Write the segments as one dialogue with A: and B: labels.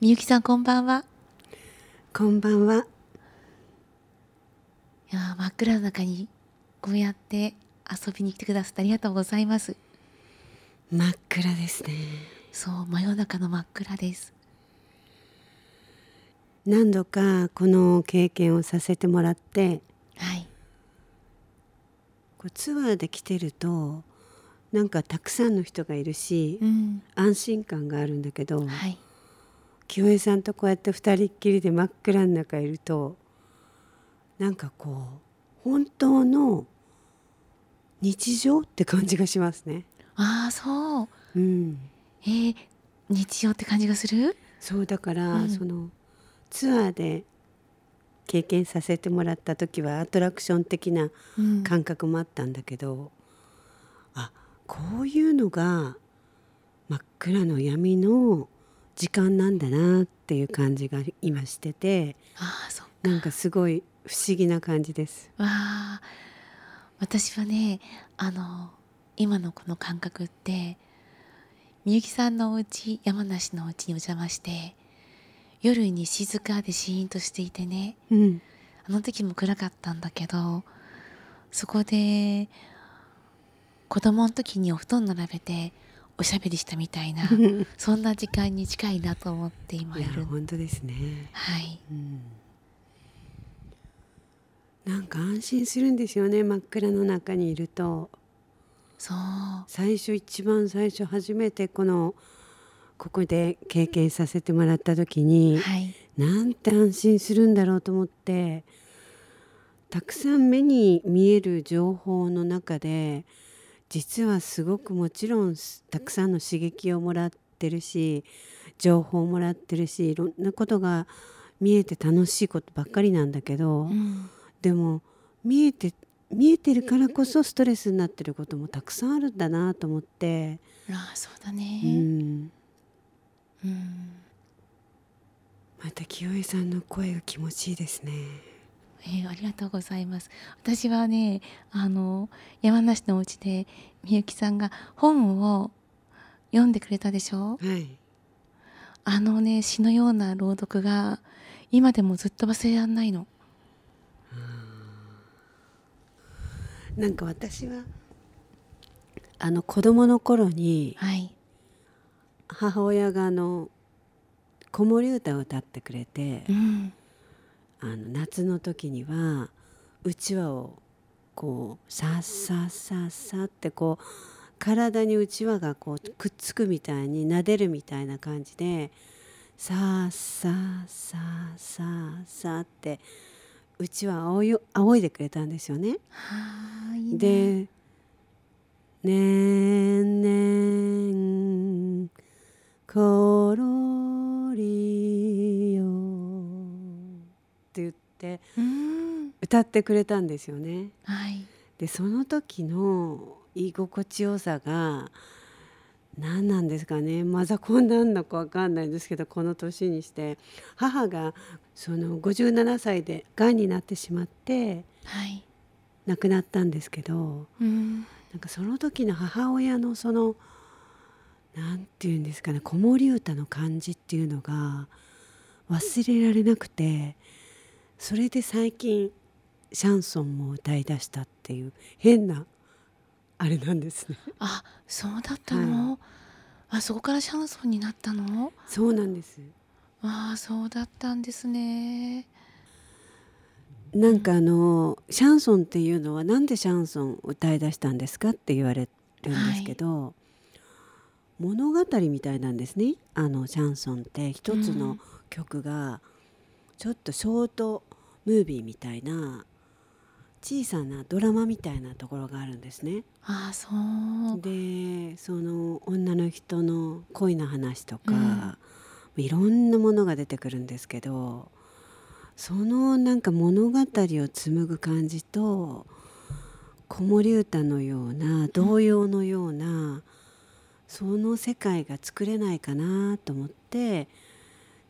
A: みゆきさんこんばんは。
B: こんばんは。
A: いや真っ暗の中にこうやって遊びに来てくださってありがとうございます。
B: 真っ暗ですね。
A: そう真夜中の真っ暗です。
B: 何度かこの経験をさせてもらって、
A: はい、
B: こうツアーで来てるとなんかたくさんの人がいるし、
A: うん、
B: 安心感があるんだけど、
A: はい、
B: 清江さんとこうやって二人っきりで真っ暗の中いるとなんかこう本当の日常って感じがしますね。
A: ああそう。
B: うん。
A: えー、日常って感じがする？
B: そうだから、うん、そのツアーで経験させてもらった時はアトラクション的な感覚もあったんだけど、うん、あこういうのが真っ暗の闇の時間なんだなっていう感じが今してて
A: あそ
B: なんかすごい不思議な感じです。
A: わあ私はねあの今のこの感覚ってみゆきさんのお家山梨のお家にお邪魔して夜に静かでシーンとしていてね、
B: うん、
A: あの時も暗かったんだけどそこで子供の時にお布団並べておしゃべりしたみたいな そんな時間に近いなと思って今いる
B: 本当ですね。
A: はい、
B: うん、なんか安心するんですよね真っ暗の中にいると。
A: そう。
B: 最初一番最初初めてこのここで経験させてもらった時に、
A: はい、
B: なんて安心するんだろうと思ってたくさん目に見える情報の中で実はすごくもちろんたくさんの刺激をもらってるし情報をもらってるしいろんなことが見えて楽しいことばっかりなんだけど、
A: うん、
B: でも見えて見えてるからこそストレスになってることもたくさんあるんだなと思って。
A: ああそうだね、
B: うん、
A: うん、
B: また清江さんの声が気持ちいいですね。
A: えー、ありがとうございます。私はね、あの山梨のお家でみゆきさんが本を読んでくれたでしょ？
B: はい。
A: あのね詩のような朗読が今でもずっと忘れられないの。
B: なんか私はあの子供の頃に、
A: はい、
B: 母親があの子守歌を歌ってくれて、
A: うん、
B: あの夏の時にはうちわをこうさっさっさっさってこう体にうちわがこうくっつくみたいに撫でるみたいな感じでさっさっさっさっさってうちわあおい仰いでくれたんですよね。
A: はあいいね
B: で「ねんねんころりよ」って歌ってくれたんですよね。
A: はい、
B: でその時の居心地よさが何なんですかね。マザコンなんのか分かんないんですけどこの年にして。母がその57歳でがんになってしまって、
A: はい、
B: 亡くなったんですけど、
A: うん、
B: なんかその時の母親のその何て言うんですかね子守歌の感じっていうのが忘れられなくてそれで最近シャンソンも歌い出したっていう変なあれなんですね。
A: あそうだったの、はい、あそこからシャンソンになったの？
B: そうなんです。
A: ああそうだったんですね。
B: なんかあのシャンソンっていうのはなんでシャンソン歌い出したんですかって言われるんですけど、はい、物語みたいなんですねあのシャンソンって一つの曲がちょっとショートムービーみたいな小さなドラマみたいなところがあるんですね。
A: あそう
B: でその女の人の恋の話とか、うん、いろんなものが出てくるんですけどそのなんか物語を紡ぐ感じと子守歌のような童謡のような、うん、その世界が作れないかなと思って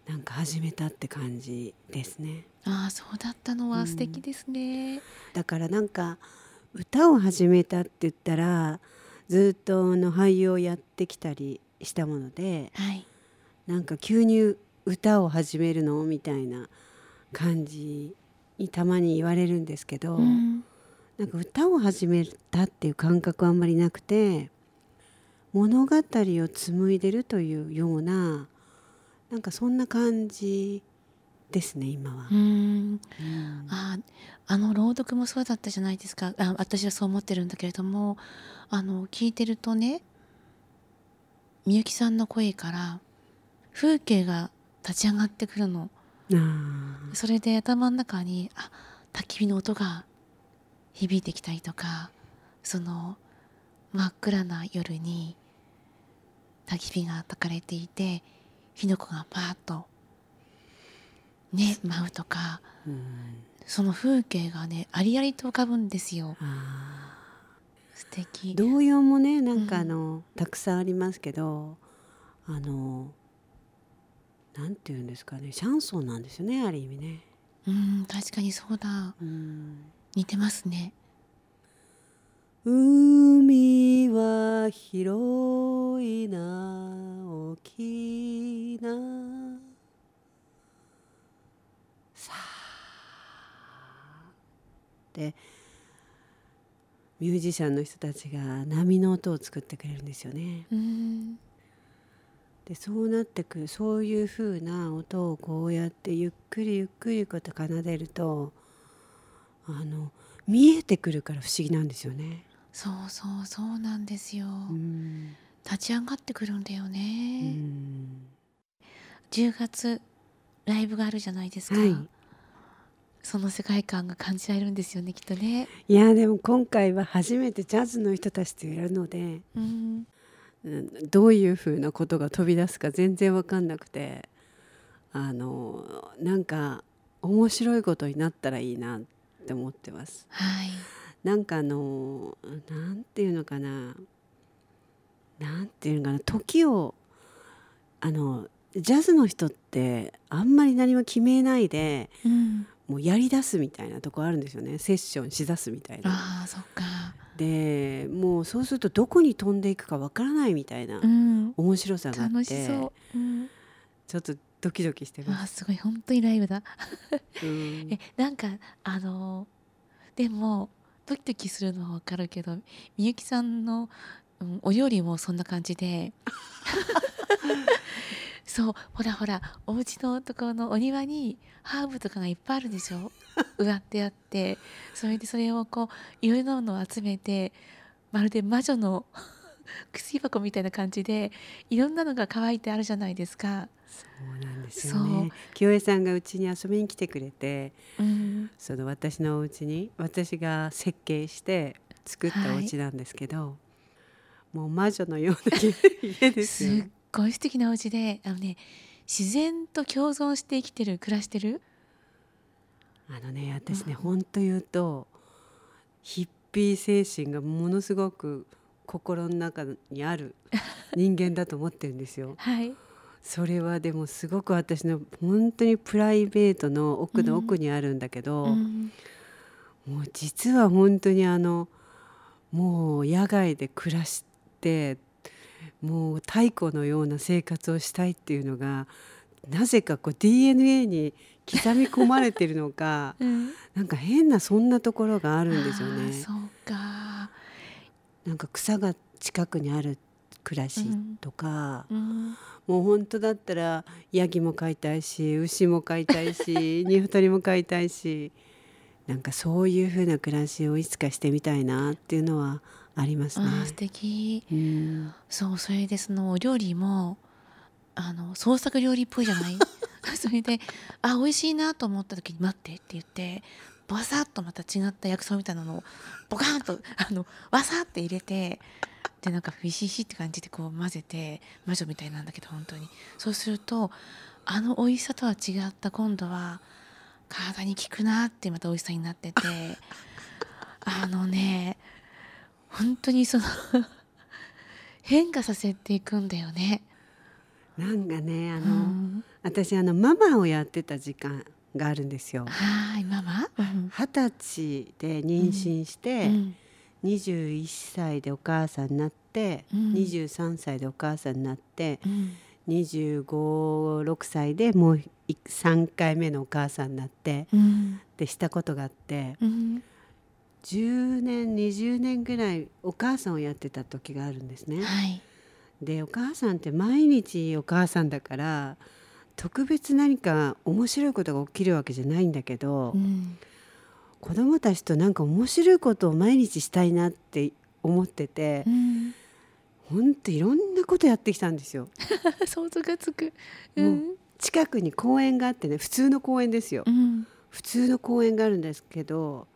B: なんか始めたって感じですね。
A: ああそうだったのは素敵ですね、
B: うん、だからなんか歌を始めたって言ったらずっとの俳優をやってきたりしたもので、
A: はい、
B: なんか急に歌を始めるのみたいな感じにたまに言われるんですけど、
A: うん。
B: なんか歌を始めたっていう感覚はあんまりなくて物語を紡いでるというようななんかそんな感じですね今は。
A: う。ん。
B: うん。
A: ああの朗読もそうだったじゃないですか。あ私はそう思ってるんだけれどもあの聞いてるとねみゆきさんの声から風景が立ち上がってくるの。それで頭の中にあ焚き火の音が響いてきたりとかその真っ暗な夜に焚き火が焚かれていて火の粉がパーッとね舞うとか。
B: うん。
A: その風景がねありありと浮かぶんですよ。
B: あ
A: 素敵。
B: ー童謡もねなんか
A: うん
B: あの、たくさんありますけどあのなんていうんですかねシャンソンなんですよねある意味ね。
A: うん確かにそうだ。
B: うん。
A: 似てますね。
B: 海は広いな大きなさあでミュージシャンの人たちが波の音を作ってくれるんですよね。
A: うん。
B: でそうなってくるそういう風な音をこうやってゆっくりゆっくりこうやって奏でるとあの見えてくるから不思議なんですよね。
A: そうそうそうなんですよ、
B: うん。
A: 立ち上がってくるんだよ
B: う
A: ね、
B: ん。
A: 10月ライブがあるじゃないですか、
B: はい
A: その世界観が感じられるんですよねきっとね。
B: いやでも今回は初めてジャズの人たちとやるので、
A: うん。
B: うん、どういう風なことが飛び出すか全然分かんなくてあのなんか面白いことになったらいいなって思ってます。
A: はい。
B: なんかあのなんていうのかな。なんていうのかな。時をあのジャズの人ってあんまり何も決めないで
A: うん
B: もうやりだすみたいなとこあるんですよね。セッションしだすみたいな。
A: ああそっか。
B: でもうそうするとどこに飛んでいくかわからないみたいな
A: うん。
B: 面白さがあ
A: 楽
B: って
A: しそう、うん、
B: ちょっとドキドキしてます。
A: すごい。本当にライブだ。
B: うん。
A: えなんかあのでもドキドキするのはわかるけどみゆきさんの、うん、お料理もそんな感じで そうほらほらお家のところのお庭にハーブとかがいっぱいあるでしょ？植わってあってそれでそれをこういろいろなのを集めてまるで魔女の 薬箱みたいな感じでいろんなのが乾いてあるじゃないですか。
B: そうなんですよね。清江さんがうちに遊びに来てくれて
A: うん、
B: その私のお家に私が設計して作ったお家なんですけど、もう魔女のような家家ですよ
A: すっごい素敵なお家であのね自然と共存して生きてる暮らしてる？
B: あのね私ね
A: うん
B: 本当言うとヒッピー精神がものすごく心の中にある 人間だと思ってるんですよ。
A: はい。
B: それはでもすごく私の本当にプライベートの奥の奥にあるんだけど、
A: うん。
B: もう実は本当にあのもう野外で暮らしてもう太古のような生活をしたいっていうのがなぜかこう DNA に刻み込まれてるのか
A: うん。
B: なんか変なそんなところがあるんですよね。
A: そうか。
B: なんか草が近くにある暮らしとか、
A: うん。
B: もう本当だったらヤギも飼いたいし牛も飼いたいし 鶏も飼いたいしなんかそういう風な暮らしをいつかしてみたいなっていうのはありますね。
A: あー素敵。
B: うん。
A: そうそれでそのお料理もあの創作料理っぽいじゃない？それであ美味しいなと思った時に「待って」って言ってバサッとまた違った薬草みたいなのをボカーンとあのわさって入れてでなんかフィシシって感じでこう混ぜて魔女みたいなんだけど本当に。そうするとあの美味しさとは違った今度は体に効くなってまた美味しさになっててあのね本当にその 変化させていくんだよね。
B: なんかねあ
A: う
B: の、
A: ん、
B: 私あのママをやってた時間があるんですよ。
A: はいママ、うん。
B: 二十歳で妊娠して、
A: うん。
B: 21歳でお母さんになって、
A: うん。
B: 23歳でお母さんになって
A: うん。
B: 256歳でもう3回目のお母さんになって
A: うん。
B: でしたことがあって
A: うん
B: 10年20年ぐらいお母さんをやってた時があるんですね。
A: はい
B: でお母さんって毎日お母さんだから特別何か面白いことが起きるわけじゃないんだけど、
A: うん
B: 子供たちとなんか面白いことを毎日したいなって思ってて
A: う、ん
B: ほんといろんなことやってきたんですよ。
A: 想像がつくう
B: ん近くに公園があってね普通の公園ですよ。
A: うん
B: 普通の公園があるんですけど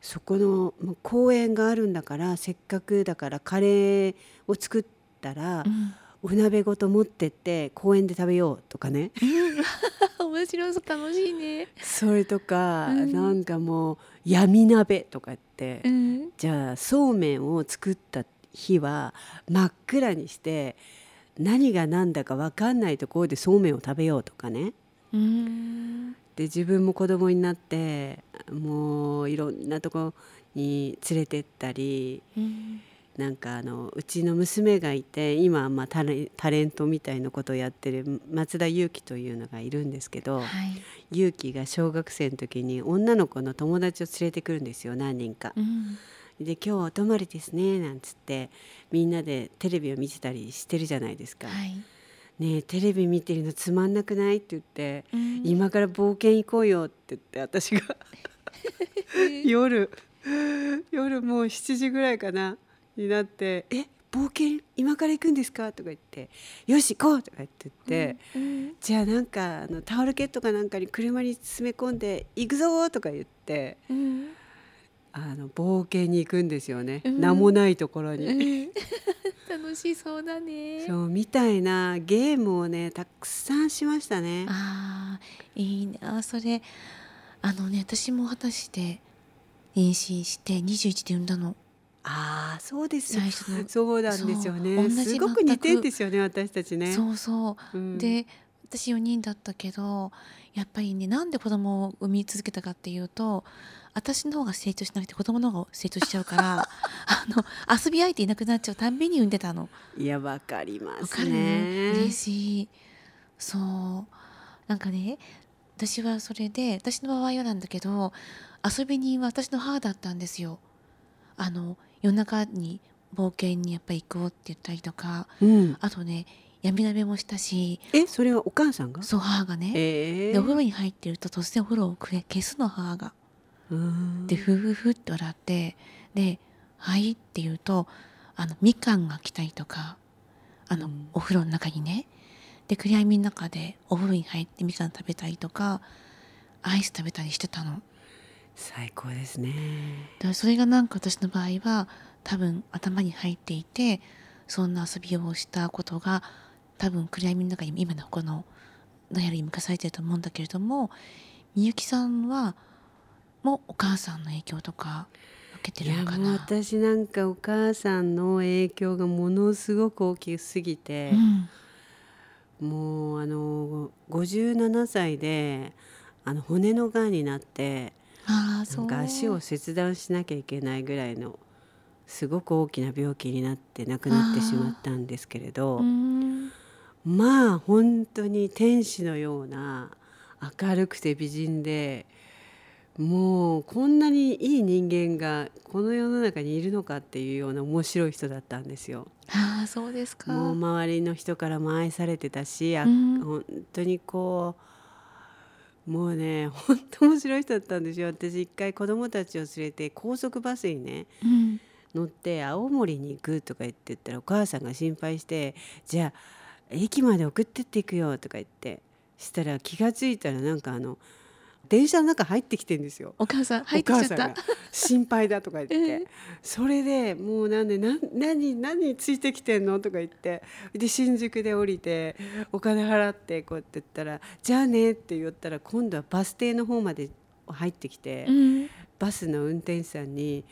B: そこの公園があるんだからせっかくだからカレーを作ったら
A: うん。
B: お鍋ごと持ってって公園で食べようとかね。
A: 面白そう楽しいね。
B: それとか、
A: うん。
B: なんかもう闇鍋とかって、
A: うん。
B: じゃあそうめんを作った日は真っ暗にして何が何だか分かんないところでそうめんを食べようとかね。
A: うん
B: で自分も子供になってもういろんなとこに連れてったり
A: うん
B: なんかあのうちの娘がいて今はまあタレタレントみたいなことをやってる松田裕樹というのがいるんですけど
A: はい
B: 裕樹が小学生の時に女の子の友達を連れてくるんですよ何人か。
A: うん
B: で今日お泊まりですねなんつってみんなでテレビを見てたりしてるじゃないですか。
A: はい
B: ねえテレビ見てるのつまんなくない？って言って、
A: うん
B: 今から冒険行こうよって言って私が 夜夜もう7時ぐらいかなになって「え冒険今から行くんですか?」とか言って「よし行こう!」とか言って言って。
A: うん
B: じゃあなんかあのタオルケットかなんかに車に詰め込んで「行くぞ!」とか言って
A: うん
B: あの冒険に行くんですよね、
A: うん。
B: 名もないところに。
A: うん。楽しそうだね。
B: そうみたいな。ゲームをねたくさんしましたね。
A: あーいいな。それあのね私も二十歳で妊娠して21で産んだの。
B: ああそうですよ。
A: 最初の。
B: そうなんですよね。すごく似てんですよね私たちね。
A: そうそう。
B: うん。
A: で私4人だったけどやっぱりねなんで子供を産み続けたかっていうと私の方が成長しなくて子供の方が成長しちゃうから あの遊び相手いなくなっちゃうたんびに産んでたの。
B: いやわかります
A: わかる
B: ね。
A: 嬉しいそうなんかね私はそれで私の場合はなんだけど遊び人は私の母だったんですよ。あの夜中に冒険にやっぱり行こうって言ったりとか
B: うん、
A: あとね闇鍋もしたし
B: えそれはお母さんが？
A: そう母がね、
B: え
A: でお風呂に入ってると突然お風呂を消すの母が。
B: うん
A: でフフフって笑ってで「はい」って言うとあのみかんが来たりとかあの、
B: うん
A: お風呂の中にねで暗闇の中でお風呂に入ってみかん食べたりとかアイス食べたりしてたの。だか
B: 最高ですね。
A: らそれがなんか私の場合は多分頭に入っていてそんな遊びをしたことが多分暗闇の中に今のこののやりに向かされてると思うんだけれどもみゆきさんはもうお母さんの影響とか受けてるのかな？
B: 私なんかお母さんの影響がものすごく大きすぎて
A: う、ん。
B: もうあの57歳であの骨のがんになって
A: ああそう。
B: なんか足を切断しなきゃいけないぐらいのすごく大きな病気になって亡くなってしまったんですけれどまあ本当に天使のような明るくて美人でもうこんなにいい人間がこの世の中にいるのかっていうような面白い人だったんですよ。
A: ああそうですか。
B: もう周りの人からも愛されてたし、あ
A: うん。
B: 本当にこうもうね 本当面白い人だったんですよ。私一回子供たちを連れて高速バスにね
A: うん。
B: 乗って青森に行くとか言って言ったらお母さんが心配して「じゃあ駅まで送ってっていくよ」とか言ってしたら気が付いたらなんかあの電車の中入ってきてんですよ。
A: お母さん入ってきちゃった。
B: 心配だとか言って、
A: う ん
B: それでもうなんでな何何ついてきてんのとか言って。で新宿で降りてお金払ってこうやって言ったら「じゃあね」って言ったら今度はバス停の方まで入ってきて、
A: うん。
B: バスの運転手さんに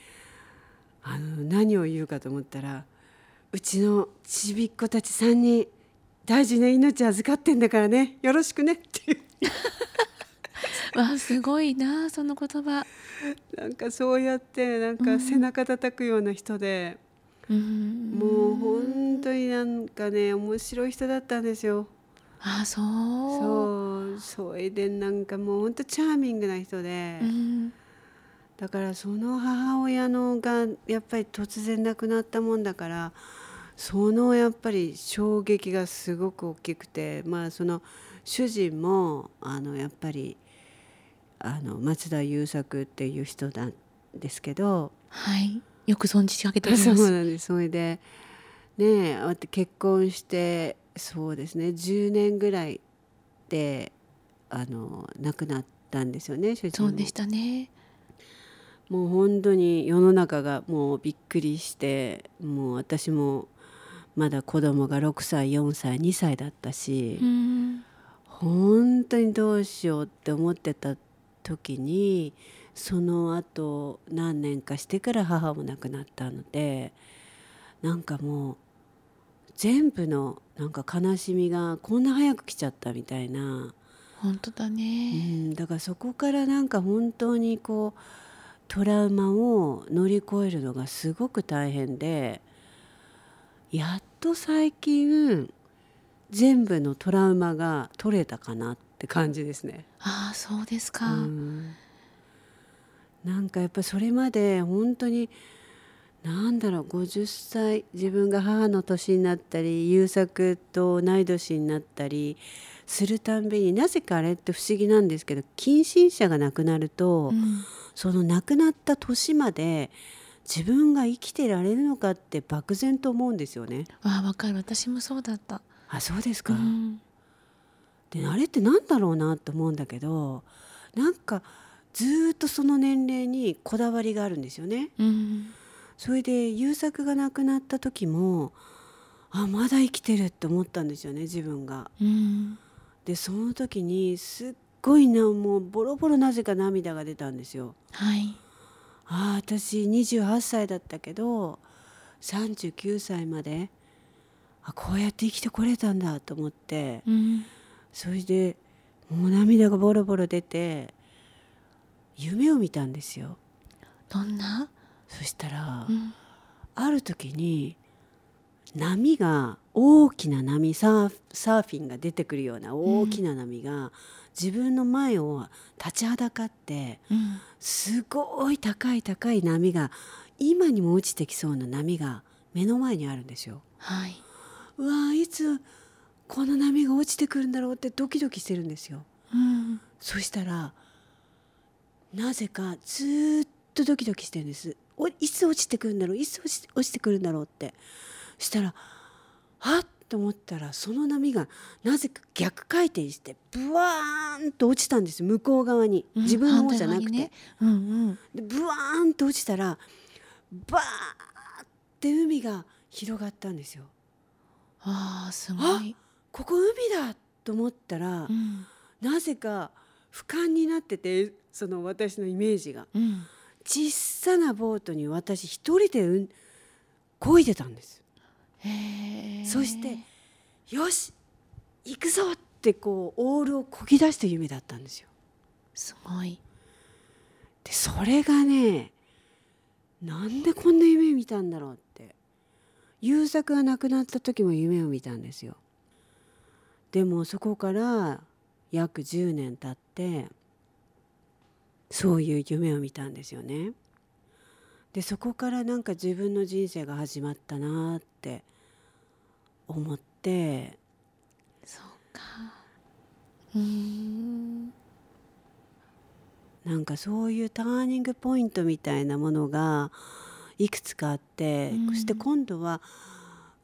B: あの何を言うかと思ったら「うちのちびっ子たち3人大事な命預かってんだからねよろしくね」っていう
A: わあすごいなその言葉。
B: なんかそうやってなんか背中叩くような人で、
A: うん。
B: もう本当になんかね面白い人だったんですよ。
A: あそう。
B: そう。それでなんかもう本当チャーミングな人で、
A: うん。
B: だからその母親のがやっぱり突然亡くなったもんだからそのやっぱり衝撃がすごく大きくてまあその主人もあのやっぱりあの松田優作っていう人なんですけど。
A: はい。よく存じ上げており
B: そう
A: ます
B: なんです。それでね結婚してそうですね。10年ぐらいであの亡くなったんですよね主人も
A: そうでしたね。
B: もう本当に世の中がもうびっくりしてもう私もまだ子供が6歳4歳2歳だったし、
A: うん。
B: 本当にどうしようって思ってた時にその後何年かしてから母も亡くなったのでなんかもう全部のなんか悲しみがこんな早く来ちゃったみたいな、
A: 本当だ
B: う
A: ね
B: ん、だからそこからなんか本当にこうトラウマを乗り越えるのがすごく大変でやっと最近全部のトラウマが取れたかなって感じですね。
A: ああそうですか、
B: うん。なんかやっぱそれまで本当になんだろう50歳自分が母の年になったり優作と同い年になったりするたんびになぜかあれって不思議なんですけど近親者が亡くなると、
A: うん
B: その亡くなった年まで自分が生きてられるのかって漠然と思うんですよね。
A: ああわかる。私もそうだった。
B: あそうです
A: う
B: か、
A: ん
B: であれって何だろうなと思うんだけどなんかずーっとその年齢にこだわりがあるんですよね。
A: うん
B: それで優作が亡くなった時もあまだ生きてるって思ったんですよね自分が。
A: うん
B: でその時にすっごいなもうボロボロなぜか涙が出たんですよ。
A: はい
B: ああ私28歳だったけど39歳まであこうやって生きてこれたんだと思って
A: うん
B: それでもう涙がボロボロ出て夢を見たんですよ。
A: どんな？
B: そしたら、
A: うん。
B: ある時に波が大きな波サーフサーフィンが出てくるような大きな波が自分の前を立ちはだかって
A: うん。
B: すごい高い高い波が今にも落ちてきそうな波が目の前にあるんですよ。
A: はい。う
B: わーいつこの波が落ちてくるんだろうってドキドキしてるんですよ。
A: うん
B: そしたらなぜかずーっとドキドキしてるんです。おいつ落ちてくるんだろう？いつ落ち落ちてくるんだろうって。そしたらはっと思ったらその波がなぜか逆回転してブワーンと落ちたんです。向こう側に。
A: うん。
B: 自分の方じゃなくて、
A: ね。うんうん。
B: でブワーンと落ちたらバーって海が広がったんですよ。
A: ああすごい
B: ここ海だと思ったら、
A: うん
B: なぜか俯瞰になっててその私のイメージが
A: うん
B: 小さなボートに私一人でうん漕いでたんです。そしてよし行くぞってこうオールを漕ぎ出した夢だったんですよ。
A: すごい
B: でそれがねなんでこんな夢見たんだろうって優作が亡くなった時も夢を見たんですよ。でもそこから約10年経ってそういう夢を見たんですよね。でそこからなんか自分の人生が始まったなって思って。
A: そうか。うーん。
B: なんかそういうターニングポイントみたいなものがいくつかあって、
A: うん。
B: そして今度は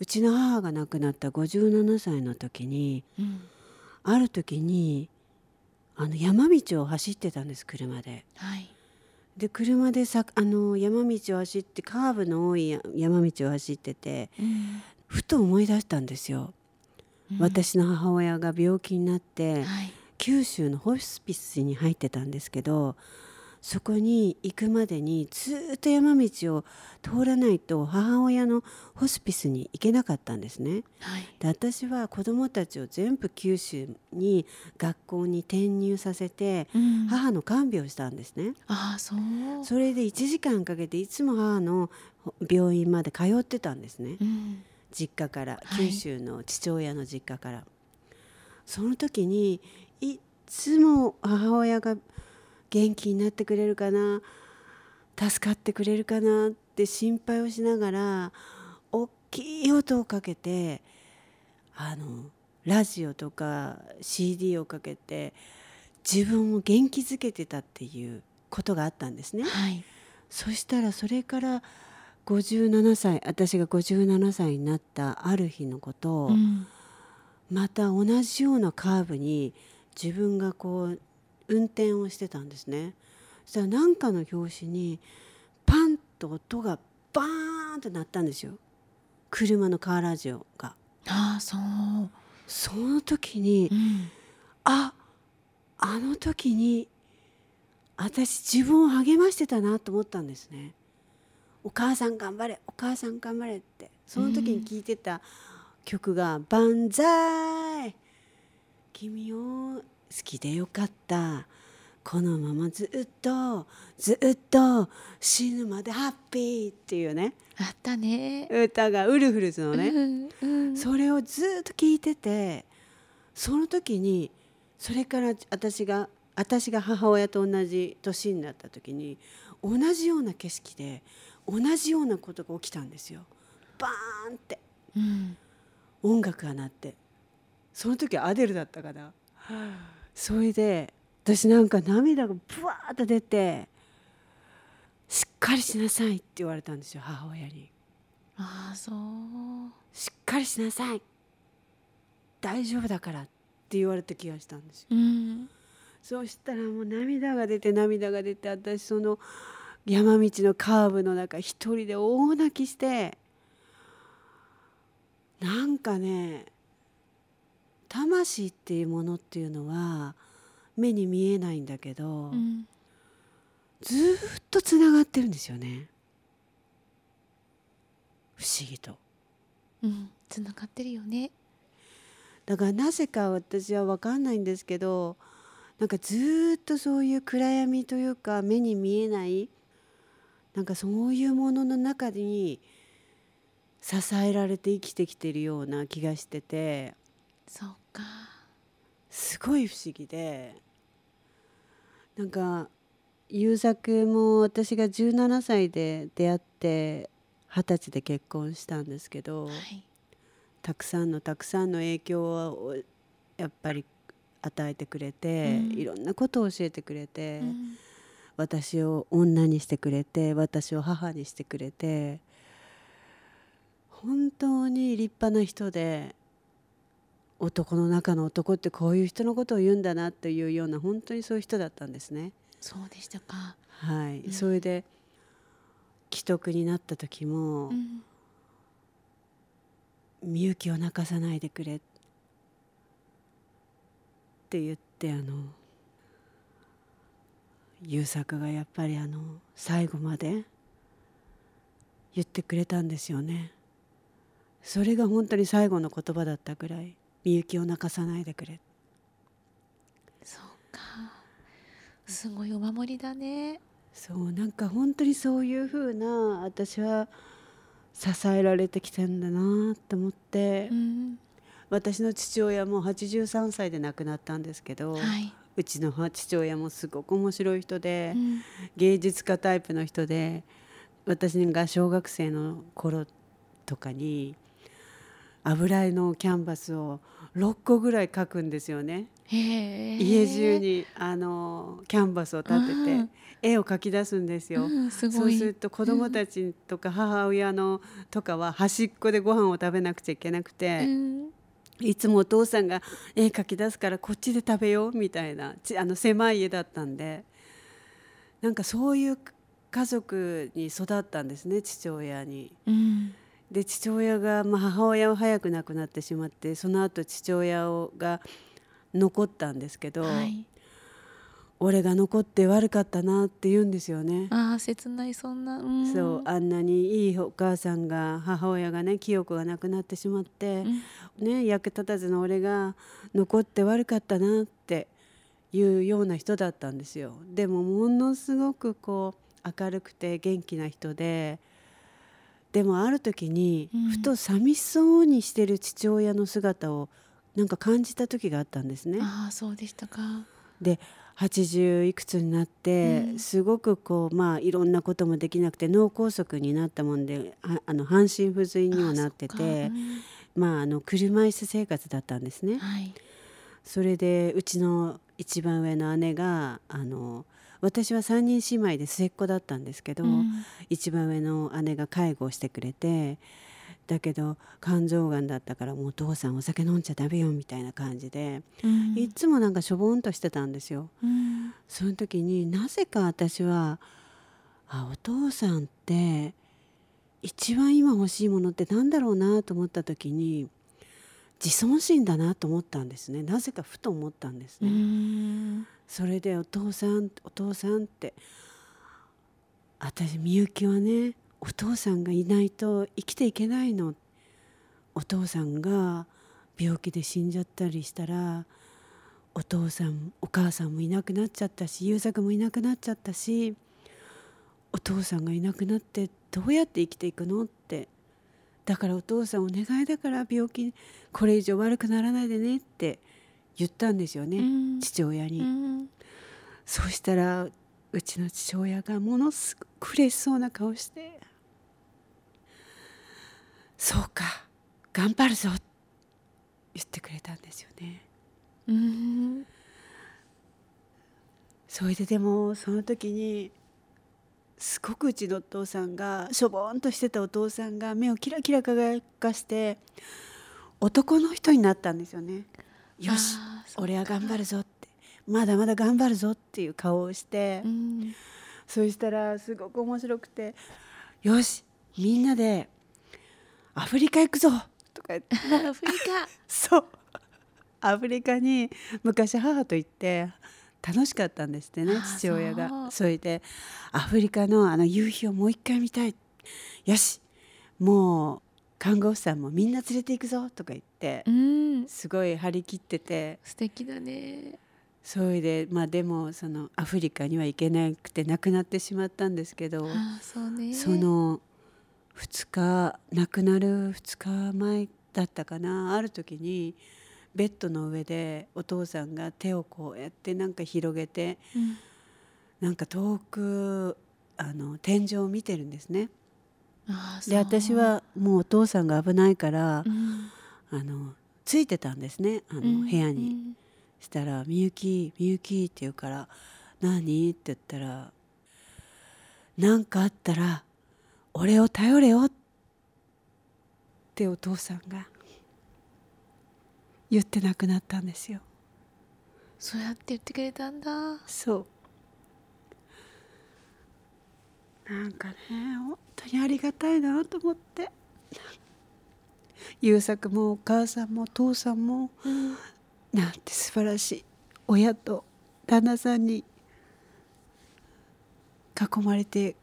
B: うちの母が亡くなった57歳の時に
A: うん。
B: ある時にあの山道を走ってたんです車で。
A: はい。
B: で車でさあの山道を走ってカーブの多いや山道を走ってて
A: うん。
B: ふと思い出したんですよ。
A: うん。
B: 私の母親が病気になって、
A: はい。
B: 九州のホスピスに入ってたんですけどそこに行くまでにずっと山道を通らないと母親のホスピスに行けなかったんですね。
A: はい。
B: で私は子どもたちを全部九州に学校に転入させて
A: うん。
B: 母の看病をしたんですね。
A: ああそう。
B: それで1時間かけていつも母の病院まで通ってたんですね。
A: うん。
B: 実家から
A: はい。
B: 九州の父親の実家から、その時にいつも母親が元気になってくれるかな？助かってくれるかな？って心配をしながら大きい音をかけてあのラジオとか CD をかけて自分を元気づけてたっていうことがあったんですね。
A: はい。
B: そしたらそれから57歳私が57歳になったある日のことを、
A: うん。
B: また同じようなカーブに自分がこう運転をしてたんですね。そしたら何かの拍子にパンと音がバーンと鳴ったんですよ。車のカーラジオが。
A: ああそう。
B: その時に
A: うん。
B: ああの時に私自分を励ましてたなと思ったんですね。お母さん頑張れお母さん頑張れって。その時に聴いてた曲が「万歳君を好きでよかった。このままずっとずっと死ぬまでハッピー」っていうね。
A: あったね。
B: 歌がウルフルズのね、
A: うんうん
B: それをずっと聞いててその時にそれから私が私が母親と同じ年になった時に同じような景色で同じようなことが起きたんですよ。バーンって。
A: うん。
B: 音楽が鳴って。その時はアデルだったかな。それで私なんか涙がブワーッと出て「しっかりしなさい」って言われたんですよ母親に。
A: ああそう。
B: しっかりしなさい。大丈夫だからって言われた気がしたんですよ。
A: うん。
B: そうしたらもう涙が出て涙が出て私その山道のカーブの中一人で大泣きしてなんかね魂っていうものっていうのは目に見えないんだけど、
A: うん。
B: ずーっとつながってるんですよね。不思議と。
A: うん。つながってるよね。
B: だからなぜか私は分かんないんですけどなんかずーっとそういう暗闇というか目に見えないなんかそういうものの中に支えられて生きてきてるような気がしてて。
A: そうか。
B: すごい不思議でなんか優作も私が17歳で出会って二十歳で結婚したんですけど。
A: はい。
B: たくさんのたくさんの影響をやっぱり与えてくれて、
A: うん。
B: いろんなことを教えてくれて、
A: うん。
B: 私を女にしてくれて私を母にしてくれて本当に立派な人で男の中の男ってこういう人のことを言うんだなというような本当にそういう人だったんですね。
A: そうでしたか。
B: はい、
A: うん。
B: それで既得になった時も、
A: うん。
B: みゆきを泣かさないでくれって言ってあの優作がやっぱりあの最後まで言ってくれたんですよね。それが本当に最後の言葉だったぐらいみゆきを泣かさないでくれ。
A: そうか。すごいお守りだね。
B: そうなんか本当にそういうふうな私は支えられてきたんだなと思って、
A: うん
B: 私の父親も83歳で亡くなったんですけど、
A: はい、
B: うちの父親もすごく面白い人で、
A: うん。
B: 芸術家タイプの人で私が小学生の頃とかに油絵のキャンバスを6個ぐらい描くんですよね。家中にあのキャンバスを立てて、
A: うん
B: 絵を描き出すんですよ。
A: うん、す
B: そうすると子供たちとか母親のとかは端っこでご飯を食べなくちゃいけなくて、
A: うん
B: いつもお父さんが絵描き出すからこっちで食べようみたいなちあの狭い家だったんでなんかそういう家族に育ったんですね父親に。
A: うん
B: で父親が、まあ、母親は早く亡くなってしまってその後父親をが残ったんですけど、
A: はい
B: 俺が残って悪かったなって言うんですよね。
A: ああ切ないそんなうん
B: そうあんなにいいお母さんが母親がね清子が亡くなってしまって、ね役立たずの俺が残って悪かったなっていうような人だったんですよ。でもものすごくこう明るくて元気な人ででもある時に
A: うん。
B: ふと寂しそうにしてる父親の姿をなんか感じた時があったんですね。
A: ああそうでしたか。
B: で80いくつになって、
A: うん。
B: すごくこうまあいろんなこともできなくて脳梗塞になったもんでああの半身不随にもなって
A: てか。
B: まああの車椅子生活だったんですね。
A: うん。はい。
B: それでうちの一番上の姉があの私は3人姉妹で末っ子だったんですけど、
A: うん。
B: 一番上の姉が介護をしてくれてだけど肝臓がんだったからもうお父さんお酒飲んじゃダメよみたいな感じで、
A: うん。
B: いつもなんかしょぼんとしてたんですよ。
A: うん。
B: その時になぜか私はあお父さんって一番今欲しいものってなんだろうなと思った時に自尊心だなと思ったんですね。なぜかふと思ったんです
A: う
B: ね、
A: ん
B: それでお父さんお父さんって私みゆきはねお父さんがいないと生きていけないの。お父さんが病気で死んじゃったりしたらお父さんお母さんもいなくなっちゃったし優作もいなくなっちゃったしお父さんがいなくなってどうやって生きていくのって。だからお父さんお願いだから病気これ以上悪くならないでねって言ったんですよね、
A: うん
B: 父親に。
A: うん
B: そうしたらうちの父親がものすごく嬉しそうな顔して「そうか頑張るぞ」言ってくれたんですよね。
A: うん
B: それででもその時にすごくうちのお父さんがしょぼんとしてたお父さんが目をキラキラ輝かして男の人になったんですよね。よし俺は頑張るぞって。まだまだ頑張るぞっていう顔をして。
A: うん。
B: そしたらすごく面白くて「よしみんなでアフリカ行くぞ!」とか言って。
A: アフリカ。
B: そう。アフリカに昔母と行って楽しかったんですってね父親が。
A: そ
B: れでアフリカのあの夕日をもう一回見たい。よしもう看護婦さんもみんな連れて行くぞとか言って
A: うん。
B: すごい張り切ってて。
A: 素敵だね。
B: それでまあでもそのアフリカには行けなくて亡くなってしまったんですけど。
A: そ
B: の2日亡くなる2日前だったかな。ある時にベッドの上でお父さんが手をこうやってなんか広げて
A: うん。
B: なんか遠くあの天井を見てるんですね。で私はもうお父さんが危ないから
A: そううん
B: あのついてたんですねあの
A: うん
B: 部屋に。
A: うん
B: したら「みゆきみゆき」って言うから「何?」って言ったら「何かあったら俺を頼れよ」ってお父さんが言って亡くなったんですよ。
A: そうやって言ってくれたんだ
B: そうなんかね本当にありがたいなと思って。優作もお母さんもお父さんも
A: うん
B: なんて素晴らしい親と旦那さんに囲まれて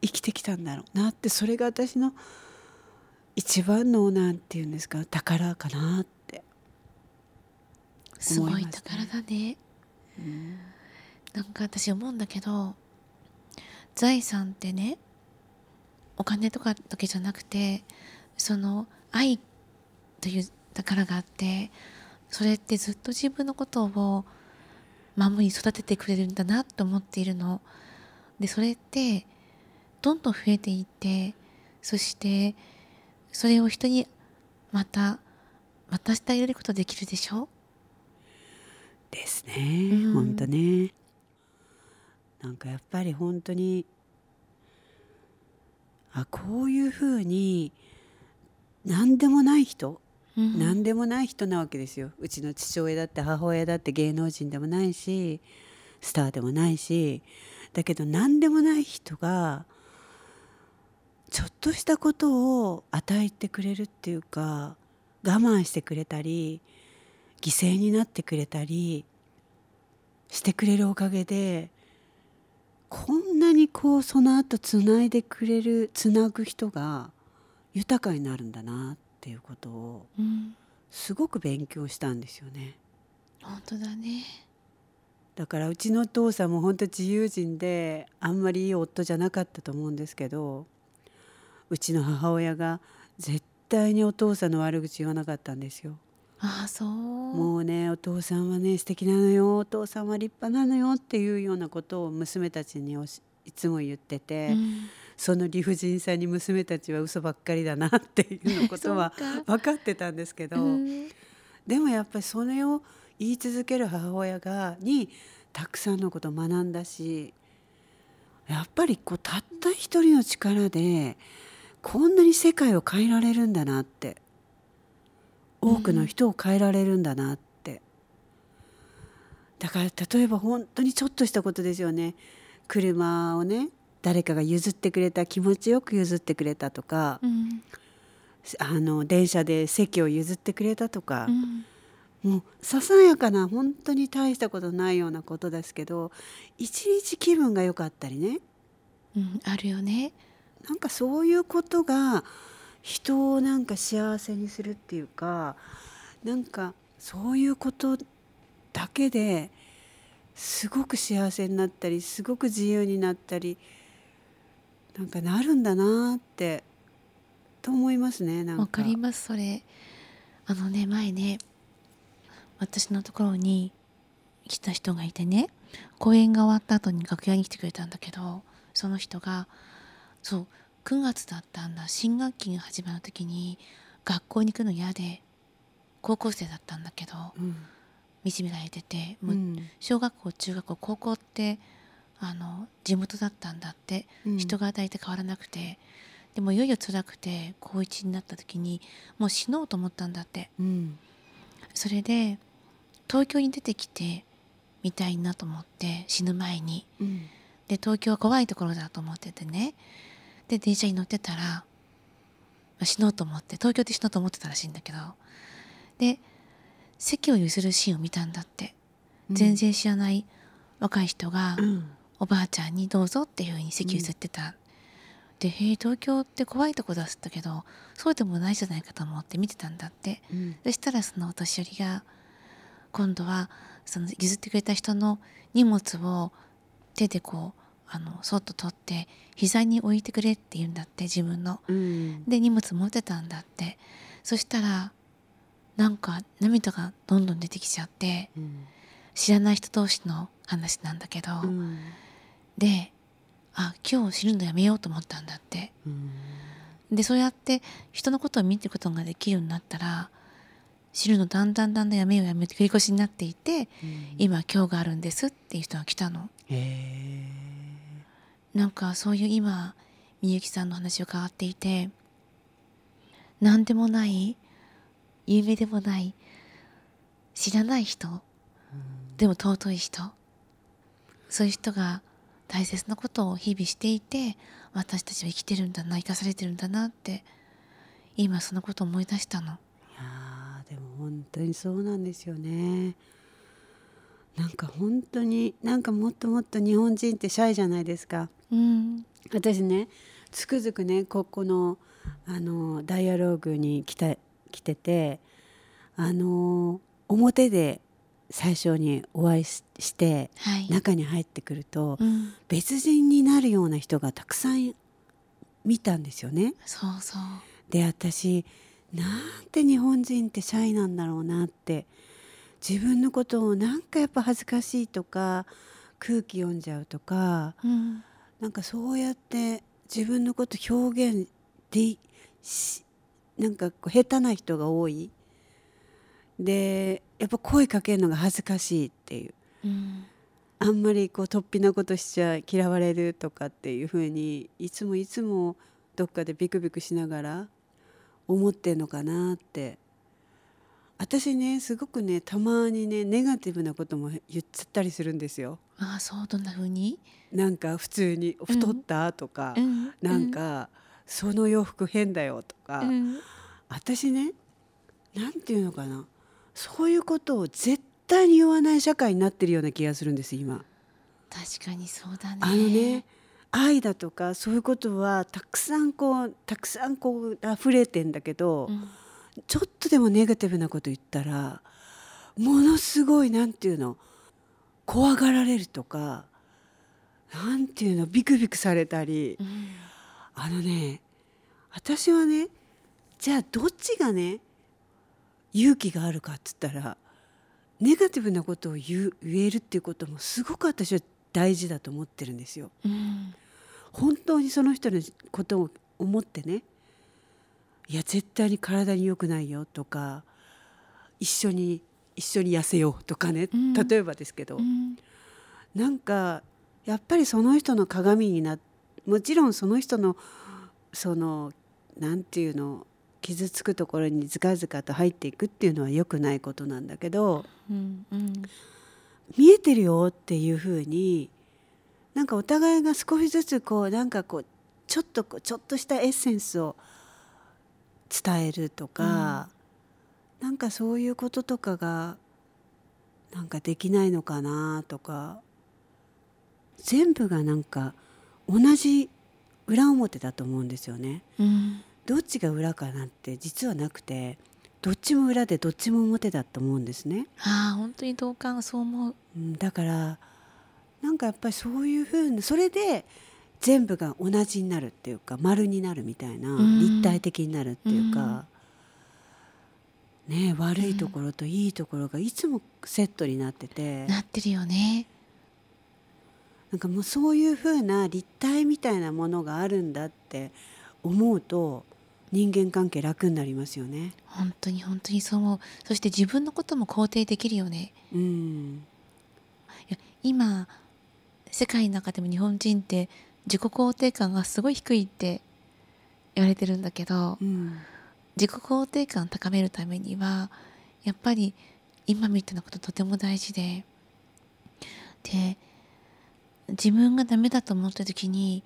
B: 生きてきたんだろうなってそれが私の一番のなんていうんですか宝かなって、
A: すごい
B: 思いますね。
A: 宝だね。なんか私思うんだけど財産ってねお金とかだけじゃなくてその愛という宝があってそれってずっと自分のことを守り育ててくれるんだなと思っているの。でそれってどんどん増えていってそしてそれを人にまた渡してあげることできるでしょ？
B: ですね、
A: うん。
B: 本当ねなんかやっぱり本当にあこういうふうに何でもない人
A: うん。
B: 何でもない人なわけですよ。うちの父親だって母親だって芸能人でもないしスターでもないしだけど何でもない人がちょっとしたことを与えてくれるっていうか我慢してくれたり犠牲になってくれたりしてくれるおかげでこんなにこうその後つないでくれるつなぐ人が豊かになるんだなっていうことを
A: うん
B: すごく勉強したんですよね。
A: 本当だね
B: だからうちのお父さんも本当自由人であんまりいい夫じゃなかったと思うんですけどうちの母親が絶対にお父さんの悪口言わなかったんですよ。
A: ああそう。
B: もうねお父さんはね素敵なのよお父さんは立派なのよっていうようなことを娘たちにいつも言ってて、
A: うん。
B: その理不尽さに娘たちは嘘ばっかりだなっていうのことは 分かってたんですけど、
A: うん。
B: でもやっぱりそれを言い続ける母親がにたくさんのことを学んだしやっぱりこうたった一人の力でこんなに世界を変えられるんだなって多くの人を変えられるんだなって、だから例えば本当にちょっとしたことですよね。車をね誰かが譲ってくれた気持ちよく譲ってくれたとか、
A: うん。
B: あの電車で席を譲ってくれたとか。
A: うん。
B: もうささやかな本当に大したことないようなことですけど一日気分が良かったりね。
A: うんあるよね。
B: なんかそういうことが人をなんか幸せにするっていうかなんかそういうことだけですごく幸せになったりすごく自由になったりなんかなるんだなってと思いますねなんか。
A: わかりますそれあのね前ね私のところに来た人がいてね公演が終わった後に楽屋に来てくれたんだけどその人がそう9月だったんだ。新学期が始まる時に学校に行くの嫌で高校生だったんだけど
B: うん。
A: 惨められてて
B: う
A: 小学校中学校高校ってあの地元だったんだって
B: うん。
A: 人が大体変わらなくてでもいよいよ辛くて高1になった時にもう死のうと思ったんだって。
B: うん。
A: それで東京に出てきてみたいなと思って死ぬ前に。
B: うん。
A: で東京は怖いところだと思っててねで電車に乗ってたら、まあ死のうと思って東京で死のうと思ってたらしいんだけどで席を譲るシーンを見たんだって、全然知らない若い人が、
B: うん。
A: おばあちゃんにどうぞっていう風に席譲ってた、でへえ東京って怖いとこだったけどそうでもないじゃないかと思って見てたんだって。
B: うん。
A: そしたらそのお年寄りが今度はその譲ってくれた人の荷物を手でこうあのそっと取って膝に置いてくれって言うんだって自分の。
B: うん。
A: で荷物持ってたんだって。そしたらなんか涙がどんどん出てきちゃって
B: うん。
A: 知らない人同士の話なんだけど、
B: うん。
A: であ今日死ぬのやめようと思ったんだって。
B: うん。
A: でそうやって人のことを見てることができるようになったら知るのだんだんだんだんやめようやめて繰り越しになっていて今今日があるんですっていう人が来たの。
B: へ
A: なんかそういう今みゆきさんの話を伺っていて何でもない有名でもない知らない人でも尊い人そういう人が大切なことを日々していて私たちは生きてるんだな生かされてるんだなって今そのことを思い出したの。
B: いやーでも本当にそうなんですよね。なんか本当になんかもっともっと日本人ってシャイじゃないですか。
A: うん。
B: 私ねつくづくねここのあのダイアローグに来た来ててあの表で最初にお会いしして
A: はい、
B: 中に入ってくると
A: うん、
B: 別人になるような人がたくさん見たんですよね。
A: そうそう。
B: で私なんて日本人ってシャイなんだろうなって自分のことをなんかやっぱ恥ずかしいとか空気読んじゃうとか
A: うん
B: なんかそうやって自分のこと表現でしなんかこう下手な人が多い。でやっぱ声かけるのが恥ずかしいっていう。
A: うん。
B: あんまりこう突飛なことしちゃ嫌われるとかっていうふうにいつもいつもどっかでビクビクしながら思ってんのかなって。私ねすごくねたまにねネガティブなことも言っちゃったりするんですよ。
A: ああそうどんな風に、
B: なんか普通に「太った?」とか、
A: うん、
B: なんか「その洋服変だよ」とか、
A: うん
B: 私ねなんていうのかなそういうことを絶対に言わない社会になってるような気がするんです今。
A: 確かにそうだね
B: あのね愛だとかそういうことはたくさんこうたくさんこう溢れてんだけど、
A: うん
B: ちょっとでもネガティブなこと言ったらものすごいなんていうの怖がられるとかなんていうのビクビクされたり。
A: うん。
B: あのね私はねじゃあどっちがね勇気があるかっつったらネガティブなことを言えるっていうこともすごく私は大事だと思ってるんですよ。
A: うん。
B: 本当にその人のことを思ってねいや絶対に体に良くないよとか一緒に一緒に痩せようとかね、
A: うん。
B: 例えばですけど、
A: うん。
B: なんかやっぱりその人の鏡になもちろんその人のそのなんていうの傷つくところにずかずかと入っていくっていうのは良くないことなんだけど
A: うんうん。
B: 見えてるよっていうふうになんかお互いが少しずつこうなんかこうちょっとこうちょっとしたエッセンスを伝えるとか、なんかそういうこととかがなんかできないのかなとか全部がなんか同じ裏表だと思うんですよね。
A: うん。
B: どっちが裏かなんて実はなくてどっちも裏でどっちも表だと思うんですね。
A: ああ本当に同感そう思う。
B: うんだからなんかやっぱりそういうふうなそれで全部が同じになるっていうか丸になるみたいな、
A: うん。
B: 立体的になるっていうか、ね悪いところといいところがいつもセットになってて、
A: なってるよね
B: なんかもうそういうふうな立体みたいなものがあるんだって思うと人間関係楽になりますよね。
A: 本当に本当にそう思う。そして自分のことも肯定できるよね。
B: うん、
A: いや今世界の中でも日本人って自己肯定感がすごい低いって言われてるんだけど
B: うん。
A: 自己肯定感を高めるためにはやっぱり今みたいなこととても大事でで自分がダメだと思った時に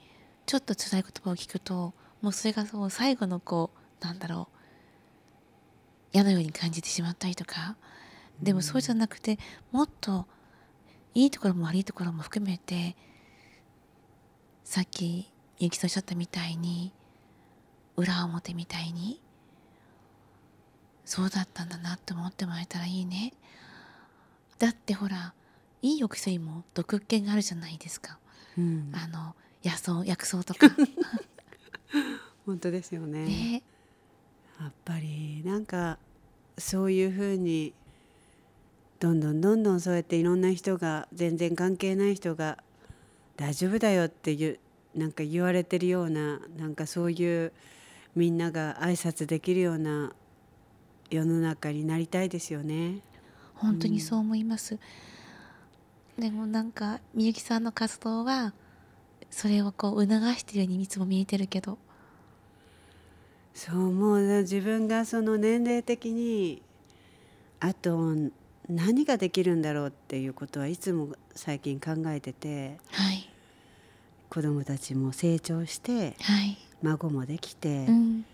A: ちょっと辛い言葉を聞くともうそれがそう最後のこうなんだろう嫌なように感じてしまったりとか。でもそうじゃなくてもっといいところも悪いところも含めてさっきゆきさんおっしゃったみたいに裏表みたいにそうだったんだなって思ってもらえたらいいね。だってほらいいお薬も毒気があるじゃないですか。
B: うん、
A: あの野草薬草とか。
B: 本当ですよね。
A: ね。
B: やっぱりなんかそういうふうにどんどんどんどんそうやっていろんな人が全然関係ない人が大丈夫だよっていうなんか言われてるようななんかそういうみんなが挨拶できるような世の中になりたいですよね。
A: 本当にそう思います、でもなんかみゆきさんの活動はそれをこう促してるようにいつも見えてるけど。
B: そうもう自分がその年齢的にあと何ができるんだろうっていうことはいつも最近考えてて
A: はい。
B: 子供たちも成長して
A: はい。
B: 孫もできて、
A: うん。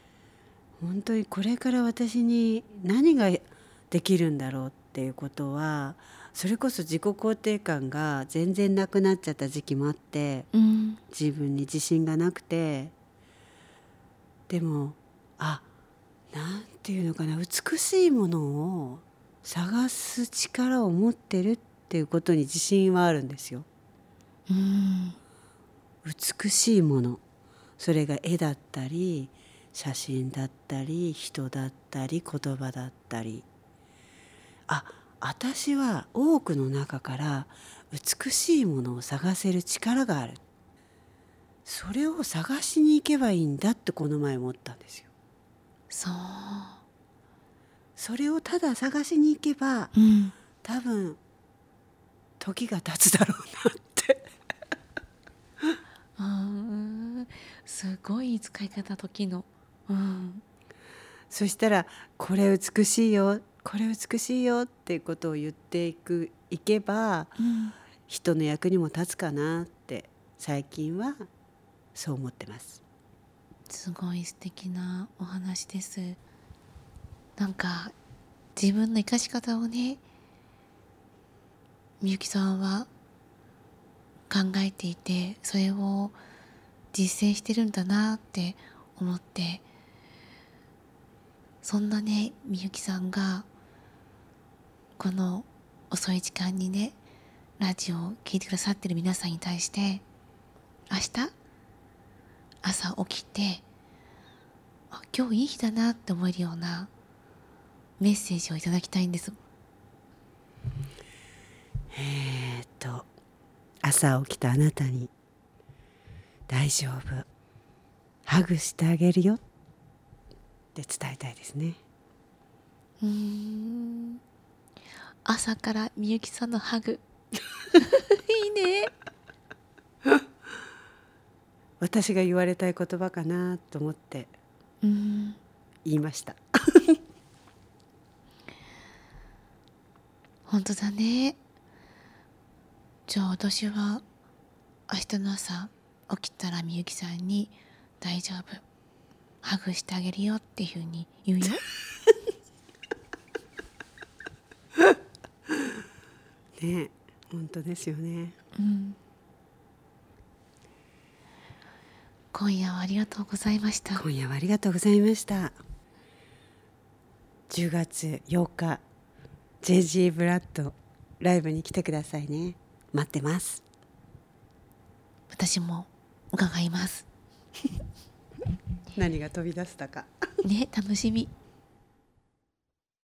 B: 本当にこれから私に何ができるんだろうっていうことはそれこそ自己肯定感が全然なくなっちゃった時期もあって
A: うん
B: 自分に自信がなくてでもあなんていうのかな美しいものを探す力を持ってるっていうことに自信はあるんですよ。
A: うん。
B: 美しいもの。それが絵だったり写真だったり人だったり言葉だったり。あ私は多くの中から美しいものを探せる力がある。それを探しに行けばいいんだってこの前思ったんですよ。
A: そう。
B: それをただ探しに行けば
A: うん。
B: 多分時が経つだろうなって。
A: うん。すごい使い方時の。うん。
B: そしたらこれ美しいよこれ美しいよっていうことを言っていくいけば
A: うん
B: 人の役にも立つかなって最近はそう思ってます。
A: すごい素敵なお話ですなんか自分の生かし方をねみゆきさんは考えていてそれを実践してるんだなって思ってそんなねみゆきさんがこの遅い時間にねラジオを聴いてくださってる皆さんに対して明日？朝起きてあ今日いい日だなって思えるようなメッセージをいただきたいんです。
B: えーっと朝起きたあなたに大丈夫。ハグしてあげるよって伝えたいですね。
A: うーん朝からみゆきさんのハグ。いいね。
B: 私が言われたい言葉かなと思って
A: うん。
B: 言いました。
A: 本当だね。じゃあ私は明日の朝起きたらみゆきさんに「大丈夫。ハグしてあげるよ」っていうふうに言うよ
B: ね本当ですよね。
A: うん。今夜はありがとうございました。
B: 今夜はありがとうございました。10月8日 JG ブラッドライブに来てくださいね。待ってます。
A: 私も伺います。
B: 何が飛び出したか。
A: ね楽しみ